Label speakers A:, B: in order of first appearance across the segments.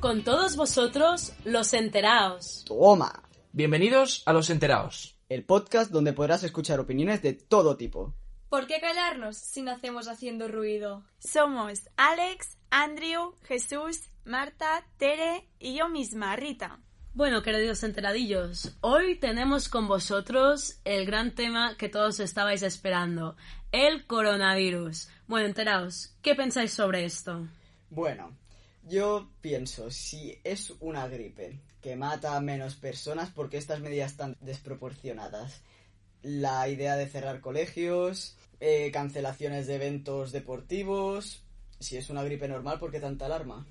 A: Con todos vosotros, los enteraos.
B: Toma,
C: Bienvenidos a Los Enterados.
B: el podcast donde podrás escuchar opiniones de todo tipo.
D: ¿Por qué callarnos si nacemos haciendo ruido?
E: Somos Alex, Andrew, Jesús, Marta, Tere y yo misma, Rita.
A: Bueno, queridos enteradillos, hoy tenemos con vosotros el gran tema que todos estabais esperando, el coronavirus. Bueno, enteraos, ¿qué pensáis sobre esto?
B: Bueno, yo pienso, si es una gripe que mata a menos personas, ¿por qué estas medidas tan desproporcionadas? La idea de cerrar colegios, eh, cancelaciones de eventos deportivos. Si es una gripe normal, ¿por qué tanta alarma?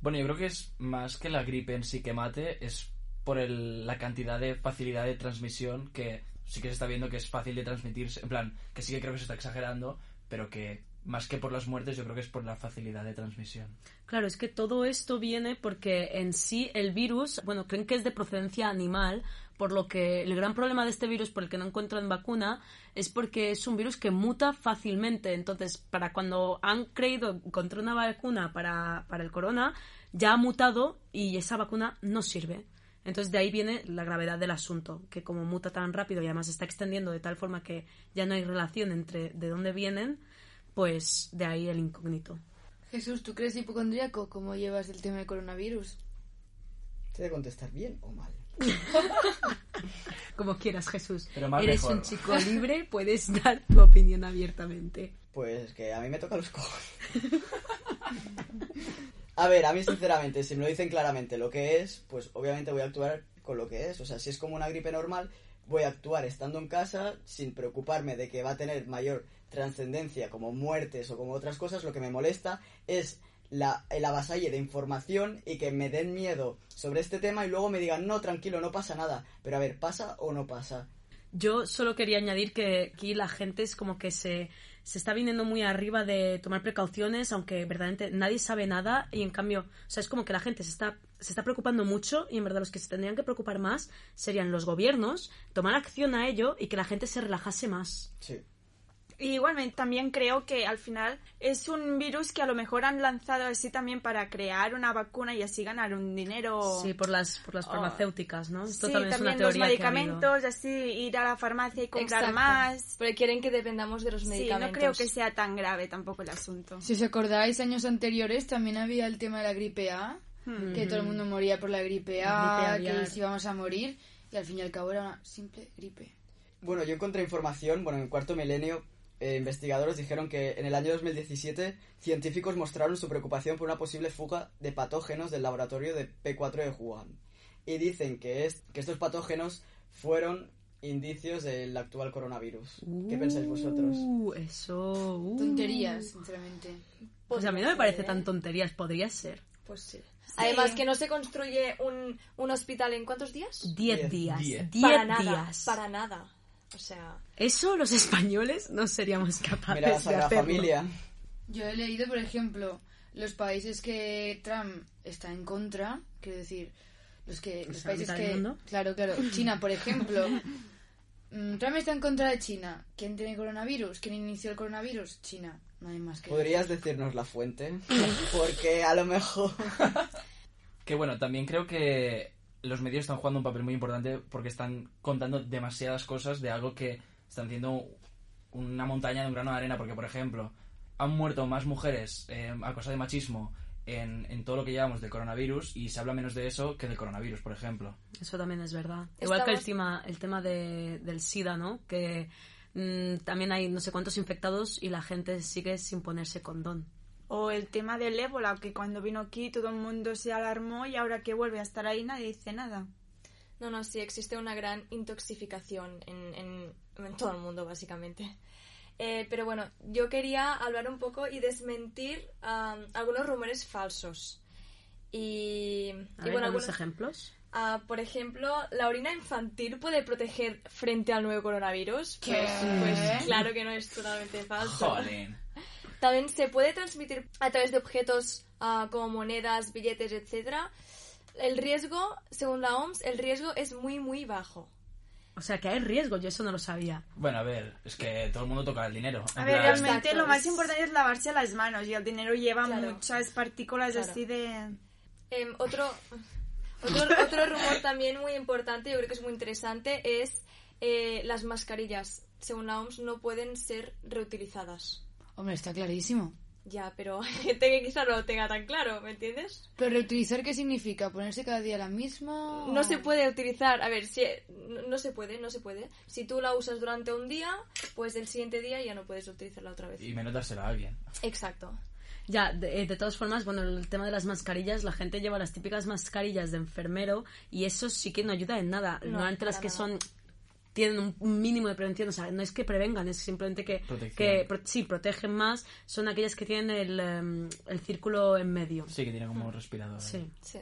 C: Bueno, yo creo que es más que la gripe en sí que mate, es por la cantidad de facilidad de transmisión que sí que se está viendo que es fácil de transmitirse. En plan, que sí que creo que se está exagerando, pero que más que por las muertes, yo creo que es por la facilidad de transmisión.
A: Claro, es que todo esto viene porque en sí el virus, bueno, creen que es de procedencia animal, por lo que el gran problema de este virus por el que no encuentran vacuna es porque es un virus que muta fácilmente. Entonces, para cuando han creído encontrar una vacuna para, para el corona, ya ha mutado y esa vacuna no sirve. Entonces, de ahí viene la gravedad del asunto, que como muta tan rápido y además se está extendiendo de tal forma que ya no hay relación entre de dónde vienen, pues de ahí el incógnito.
F: Jesús, ¿tú crees hipocondríaco? ¿Cómo llevas el tema del coronavirus?
B: ¿Te de contestar bien o mal?
A: Como quieras, Jesús.
C: Pero más
A: Eres
C: mejor.
A: un chico libre, puedes dar tu opinión abiertamente.
B: Pues que a mí me toca los cojones. A ver, a mí sinceramente, si me lo dicen claramente lo que es, pues obviamente voy a actuar con lo que es. O sea, si es como una gripe normal, voy a actuar estando en casa sin preocuparme de que va a tener mayor trascendencia como muertes o como otras cosas. Lo que me molesta es la, el avasalle de información y que me den miedo sobre este tema y luego me digan, no, tranquilo, no pasa nada. Pero a ver, ¿pasa o no pasa?
A: Yo solo quería añadir que aquí la gente es como que se, se está viniendo muy arriba de tomar precauciones, aunque verdaderamente nadie sabe nada y en cambio, o sea, es como que la gente se está, se está preocupando mucho y en verdad los que se tendrían que preocupar más serían los gobiernos, tomar acción a ello y que la gente se relajase más.
B: Sí.
E: Y igualmente también creo que al final es un virus que a lo mejor han lanzado así también para crear una vacuna y así ganar un dinero.
A: Sí, por las, por las farmacéuticas, ¿no? Esto
E: Sí,
A: también, es una
E: los
A: que ha
E: medicamentos, así ir a la farmacia y comprar
D: Exacto.
E: más.
D: Porque quieren que dependamos de los
E: Sí,
D: medicamentos.
E: no creo que sea tan grave tampoco el asunto.
F: Si os acordáis, años anteriores también había el tema de la gripe A, que todo el mundo moría por la gripe
A: La
F: A,
A: gripe
F: que nos íbamos a morir, y al fin y al cabo era una simple gripe.
B: Bueno, yo encontré información, bueno, en el cuarto milenio, eh, investigadores dijeron que en el año 2017 científicos mostraron su preocupación por una posible fuga de patógenos del laboratorio de P4 de Wuhan. Y dicen que, es, que estos patógenos fueron indicios del actual coronavirus. ¿Qué pensáis vosotros?
A: Uh, eso. uh.
F: Tonterías, sinceramente.
A: Pues a mí no me parece
D: ser,
A: tan tonterías, podría ser.
D: Pues sí. Además, que no se construye un, un hospital en cuántos días?
A: Diez
B: Diez.
A: días.
C: Diez.
A: Diez
D: para nada.
A: días.
D: Para nada. O sea,
A: Eso los españoles no seríamos capaces
B: Mira
A: de hacerlo.
B: Familia.
F: Yo he leído, por ejemplo, los países que Trump está en contra, quiero decir, los que los países que
A: mundo.
F: claro, claro, China, por ejemplo, mm, Trump está en contra de China. ¿Quién tiene coronavirus? ¿Quién inició el coronavirus? China. No hay más que
B: ¿Podrías decirnos la fuente? Porque a lo mejor...
C: Que bueno, también creo que los medios están jugando un papel muy importante porque están contando demasiadas cosas de algo que están haciendo una montaña de un grano de arena. Porque, por ejemplo, han muerto más mujeres eh, a causa de machismo en, en todo lo que llevamos del coronavirus y se habla menos de eso que del coronavirus, por ejemplo.
A: Eso también es verdad. Igual que el tema, el tema de, del SIDA, ¿no? Que mm, también hay no sé cuántos infectados y la gente sigue sin ponerse condón.
E: O el tema del ébola, que cuando vino aquí todo el mundo se alarmó y ahora que vuelve a estar ahí nadie dice nada.
D: no, no, sí, existe una gran intoxicación en, en, en todo el mundo, básicamente. Eh, pero bueno, yo quería hablar un poco y desmentir am, algunos rumores falsos. Y,
A: A
D: y
A: ver,
D: bueno,
A: algunos ejemplos.
D: Ah, por ejemplo, la orina infantil puede proteger frente al nuevo coronavirus.
F: ¿Qué?
D: Pues, pues claro que no es totalmente falso.
C: Jolín.
D: También se puede transmitir a través de objetos ah, como monedas, billetes, etcétera. El riesgo, según la OMS, el riesgo es muy, muy bajo.
A: O sea, que hay riesgo, yo eso no lo sabía.
C: Bueno, a ver, es que todo el mundo toca el dinero. En
E: A ver,
C: plan,
E: realmente
D: Exacto,
E: lo más importante es lavarse las manos y el dinero lleva
D: Claro.
E: muchas partículas
D: Claro.
E: así de...
D: Em, otro, otro, otro rumor también muy importante, yo creo que es muy interesante, es eh, las mascarillas, según la OMS, no pueden ser reutilizadas.
F: Hombre, está clarísimo.
D: Ya, pero hay gente que quizá no lo tenga tan claro, ¿me entiendes?
F: Pero reutilizar, ¿qué significa? ¿Ponerse cada día la misma?
D: No se puede utilizar, a ver, si, no, no se puede, no se puede. Si tú la usas durante un día, pues el siguiente día ya no puedes utilizarla otra vez.
C: Y menos dársela a alguien.
D: Exacto.
A: Ya, de, eh, de todas formas, bueno, el tema de las mascarillas, la gente lleva las típicas mascarillas de enfermero y eso sí que no ayuda en nada.
D: No,
A: Normalmente las que
D: nada.
A: son tienen un- mínimo de prevención, o sea, no es que prevengan, es simplemente que, que pro- sí, protegen más, son aquellas que tienen el, em, el círculo en medio.
C: Sí, que tiene como respirador.
A: Sí.
D: Sí.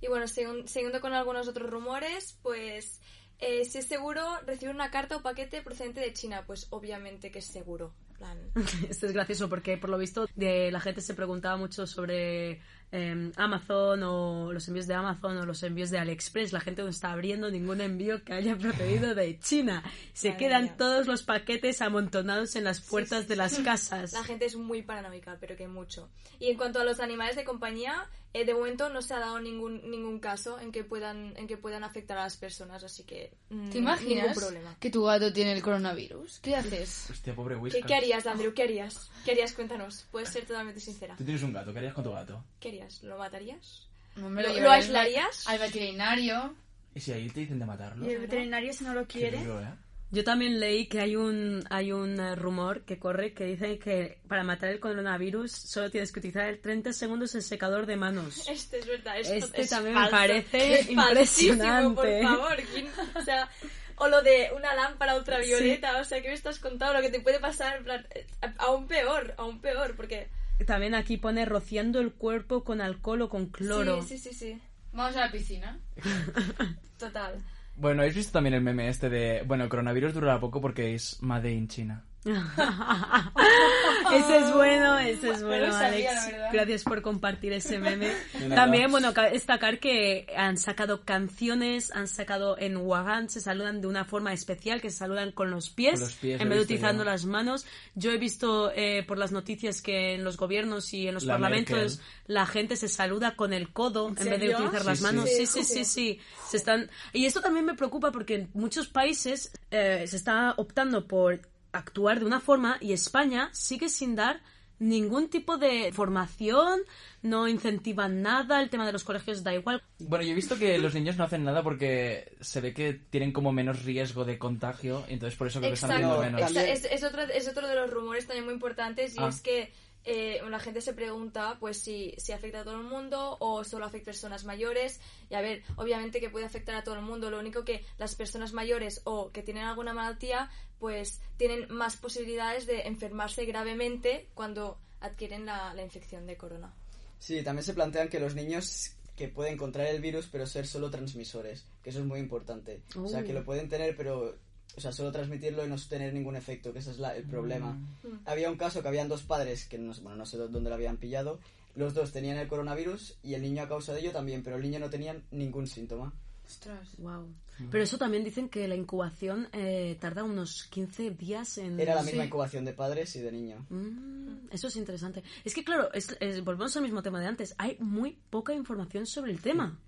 D: Y bueno, segun- siguiendo con algunos otros rumores, pues eh, si es seguro recibir una carta o paquete procedente de China, pues obviamente que es seguro. Plan,
A: Esto es gracioso porque por lo visto de, la gente se preguntaba mucho sobre em, Amazon o los envíos de Amazon o los envíos de AliExpress. La gente no está abriendo ningún envío que haya procedido de China. Se
D: Madre
A: quedan
D: mía.
A: todos los paquetes amontonados en las puertas
D: sí,
A: de las casas.
D: La gente es muy paranoica, pero que mucho. Y en cuanto a los animales de compañía, eh, de momento no se ha dado ningún ningún caso en que puedan en que puedan afectar a las personas, así que mm,
F: ¿Te imaginas
D: ningún problema.
F: que tu gato tiene el coronavirus? ¿Qué haces?
C: Hostia, pobre
D: ¿Qué, qué harías, Andrew? ¿Qué harías? ¿Qué harías? Cuéntanos. Puedes ser totalmente sincera.
C: Tú tienes un gato, ¿qué harías con tu gato?
D: ¿Qué harías? ¿Lo matarías?
F: No me
D: ¿Lo- lo
F: al-
D: aislarías?
F: Al veterinario.
C: ¿Y si ahí te dicen de matarlo?
E: Y el veterinario, si no lo quiere,
C: duro, ¿eh?
A: Yo también leí que hay un, hay un eh, rumor que corre que dice que para matar el coronavirus solo tienes que utilizar el 30 segundos el secador de manos.
D: Este es verdad. Esto
A: Este
D: es
A: también
D: falso.
A: me parece
D: Es
A: impresionante.
D: por favor. ¿quién- O sea, o lo de una lámpara ultravioleta. O sea, ¿qué me estás contando? Lo que te puede pasar, en plan, eh, aún peor, aún peor, porque...
A: También aquí pone rociando el cuerpo con alcohol o con cloro.
D: Sí, sí, sí, sí.
F: Vamos a la piscina.
D: Total.
C: Bueno, ¿habéis visto también el meme este de... Bueno, el coronavirus durará poco porque es Made in China.
A: ese es bueno, ese es bueno,
F: sabía,
A: Alex. Gracias por compartir ese meme. También, bueno, ca- destacar que han sacado canciones, han sacado en Wuhan, se saludan de una forma especial, que se saludan con los pies,
C: Con los pies,
A: en vez de utilizando las manos. Yo he visto eh, por las noticias que en los gobiernos y en los
C: La
A: parlamentos
C: Merkel.
A: la gente se saluda con el codo en, vez de utilizar las manos.
D: sí.
A: Sí, sí, sí, sí. Se están... Y esto también me preocupa porque en muchos países eh, se está optando por actuar de una forma y España sigue sin dar ningún tipo de formación, no incentivan nada, el tema de los colegios da igual.
C: Bueno, yo he visto que los niños no hacen nada porque se ve que tienen como menos riesgo de contagio, y entonces por eso creo que están haciendo menos.
D: Es otro, es otro de los rumores también muy importantes y
C: Ah.
D: es que eh, la gente se pregunta pues si, si afecta a todo el mundo o solo afecta a personas mayores. Y a ver, obviamente que puede afectar a todo el mundo. Lo único que las personas mayores o que tienen alguna malaltía pues tienen más posibilidades de enfermarse gravemente cuando adquieren la, la infección de corona.
B: Sí, también se plantean que los niños que pueden contraer el virus pero ser solo transmisores, que eso es muy importante. O sea,
A: Uh.
B: que lo pueden tener pero, o sea, solo transmitirlo y no tener ningún efecto, que ese es la- el problema. Había un caso que habían dos padres, que no, sé- bueno, no sé dó- dónde lo habían pillado, los dos tenían el coronavirus y el niño a causa de ello también, pero el niño no tenía ningún síntoma.
F: Ostras.
A: Wow. Pero eso también dicen que la incubación eh, tarda unos 15 días en...
B: Era la misma incubación de padres y de niño.
A: Mm, eso es interesante. Es que, claro, es- es- volvemos al mismo tema de antes. Hay muy poca información sobre el tema.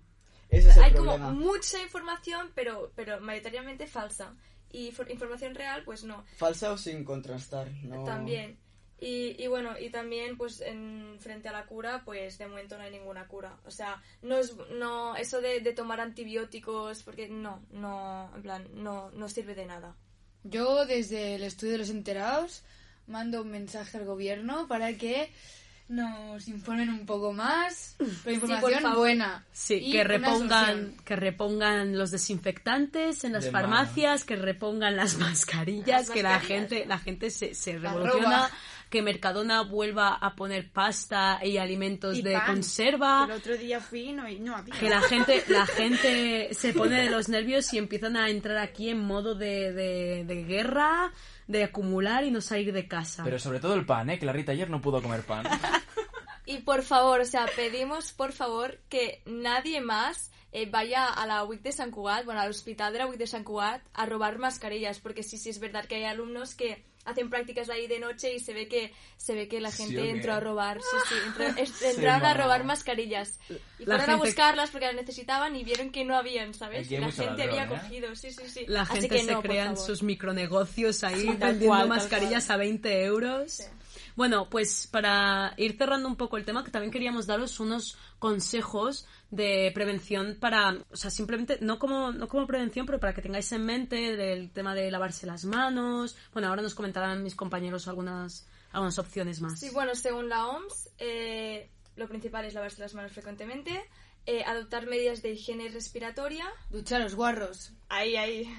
B: Ese es el
D: Hay como mucha información, pero, pero mayoritariamente falsa. Y for- información real, pues no.
B: Falsa o sin contrastar. No...
D: También. Y, y bueno, y también, pues, en frente a la cura, pues de momento no hay ninguna cura. O sea, no es, no, eso de, de tomar antibióticos, porque no, no, en plan, no, no sirve de nada.
F: Yo, desde el estudio de los enterados, mando un mensaje al gobierno para que nos informen un poco más, pero información buena.
A: Sí,
F: Y
A: que repongan, que repongan los desinfectantes en las
C: De
A: farmacias, que repongan las mascarillas,
D: Las
A: que la gente, la gente se, se revoluciona,
F: roba.
A: que Mercadona vuelva a poner pasta y alimentos
E: Y
A: de
E: pan.
A: conserva.
E: El otro día fui y no, y no había.
A: que la gente la gente se pone de los nervios y empiezan a entrar aquí en modo de, de, de guerra de acumular y no salir de casa
C: Pero sobre todo el pan, ¿eh? Que la Rita ayer no pudo comer pan.
D: Y por favor, o sea, pedimos por favor que nadie más eh, vaya a la WIC de San Cugat, bueno, al hospital de la WIC de San Cugat a robar mascarillas, porque sí, sí es verdad que hay alumnos que hacen prácticas ahí de noche y se ve que se ve que la
C: ¿Sí
D: gente entró a robar, sí, sí, entró- es- entraron a robar mascarillas y
A: La
D: fueron a buscarlas porque las necesitaban y vieron que no habían, ¿sabes?
C: Aquí hay
D: la gente había
C: ¿eh?
D: cogido, sí, sí, sí.
A: La
D: Así
A: gente
D: que
A: se
D: no,
A: crean sus micronegocios ahí vendiendo
D: cual,
A: mascarillas
D: cual.
A: a 20 euros. Bueno, pues para ir cerrando un poco el tema, que también queríamos daros unos consejos de prevención para, o sea, simplemente, no como, no como prevención, pero para que tengáis en mente del tema de lavarse las manos. Bueno, ahora nos comentarán mis compañeros algunas, algunas opciones más.
D: Sí, bueno, según la OMS, eh, lo principal es lavarse las manos frecuentemente, eh, adoptar medidas de higiene respiratoria.
F: Ducharos, guarros.
D: Ahí, ahí.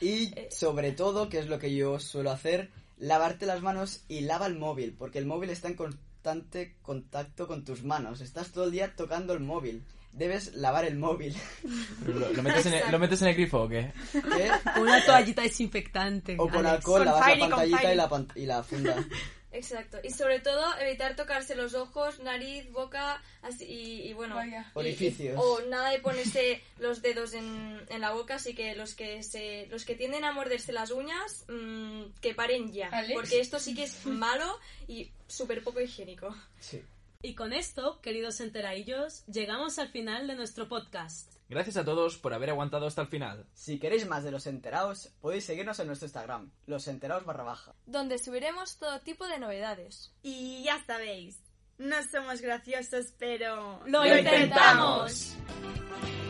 B: Y
D: Eh.
B: sobre todo, que es lo que yo suelo hacer, lavarte las manos y lava el móvil, porque el móvil está en constante contacto con tus manos. Estás todo el día tocando el móvil. Debes lavar el móvil.
C: ¿Lo, lo metes en el, ¿Lo metes en el grifo o qué?
B: ¿eh?
A: Una toallita desinfectante.
B: O con
A: Alex.
B: alcohol
E: Con
B: lavas la pantallita y la, pan- y la funda.
D: Exacto. Y sobre todo, evitar tocarse los ojos, nariz, boca, así, y, y bueno.
F: Vaya.
D: y- y-
B: Orificios.
D: o nada de ponerse los dedos en, en la boca, así que los que se los que tienden a morderse las uñas, mm, que paren ya.
F: Alex.
D: Porque esto sí que es malo y súper poco higiénico.
B: Sí.
A: Y con esto, queridos enteraillos, llegamos al final de nuestro podcast.
C: Gracias a todos por haber aguantado hasta el final.
B: Si queréis más de los enterados, podéis seguirnos en nuestro Instagram, los enterados barra baja.
D: Donde subiremos todo tipo de novedades.
E: Y ya sabéis, no somos graciosos, pero...
A: ¡Lo
B: Lo
A: intentamos!
D: intentamos.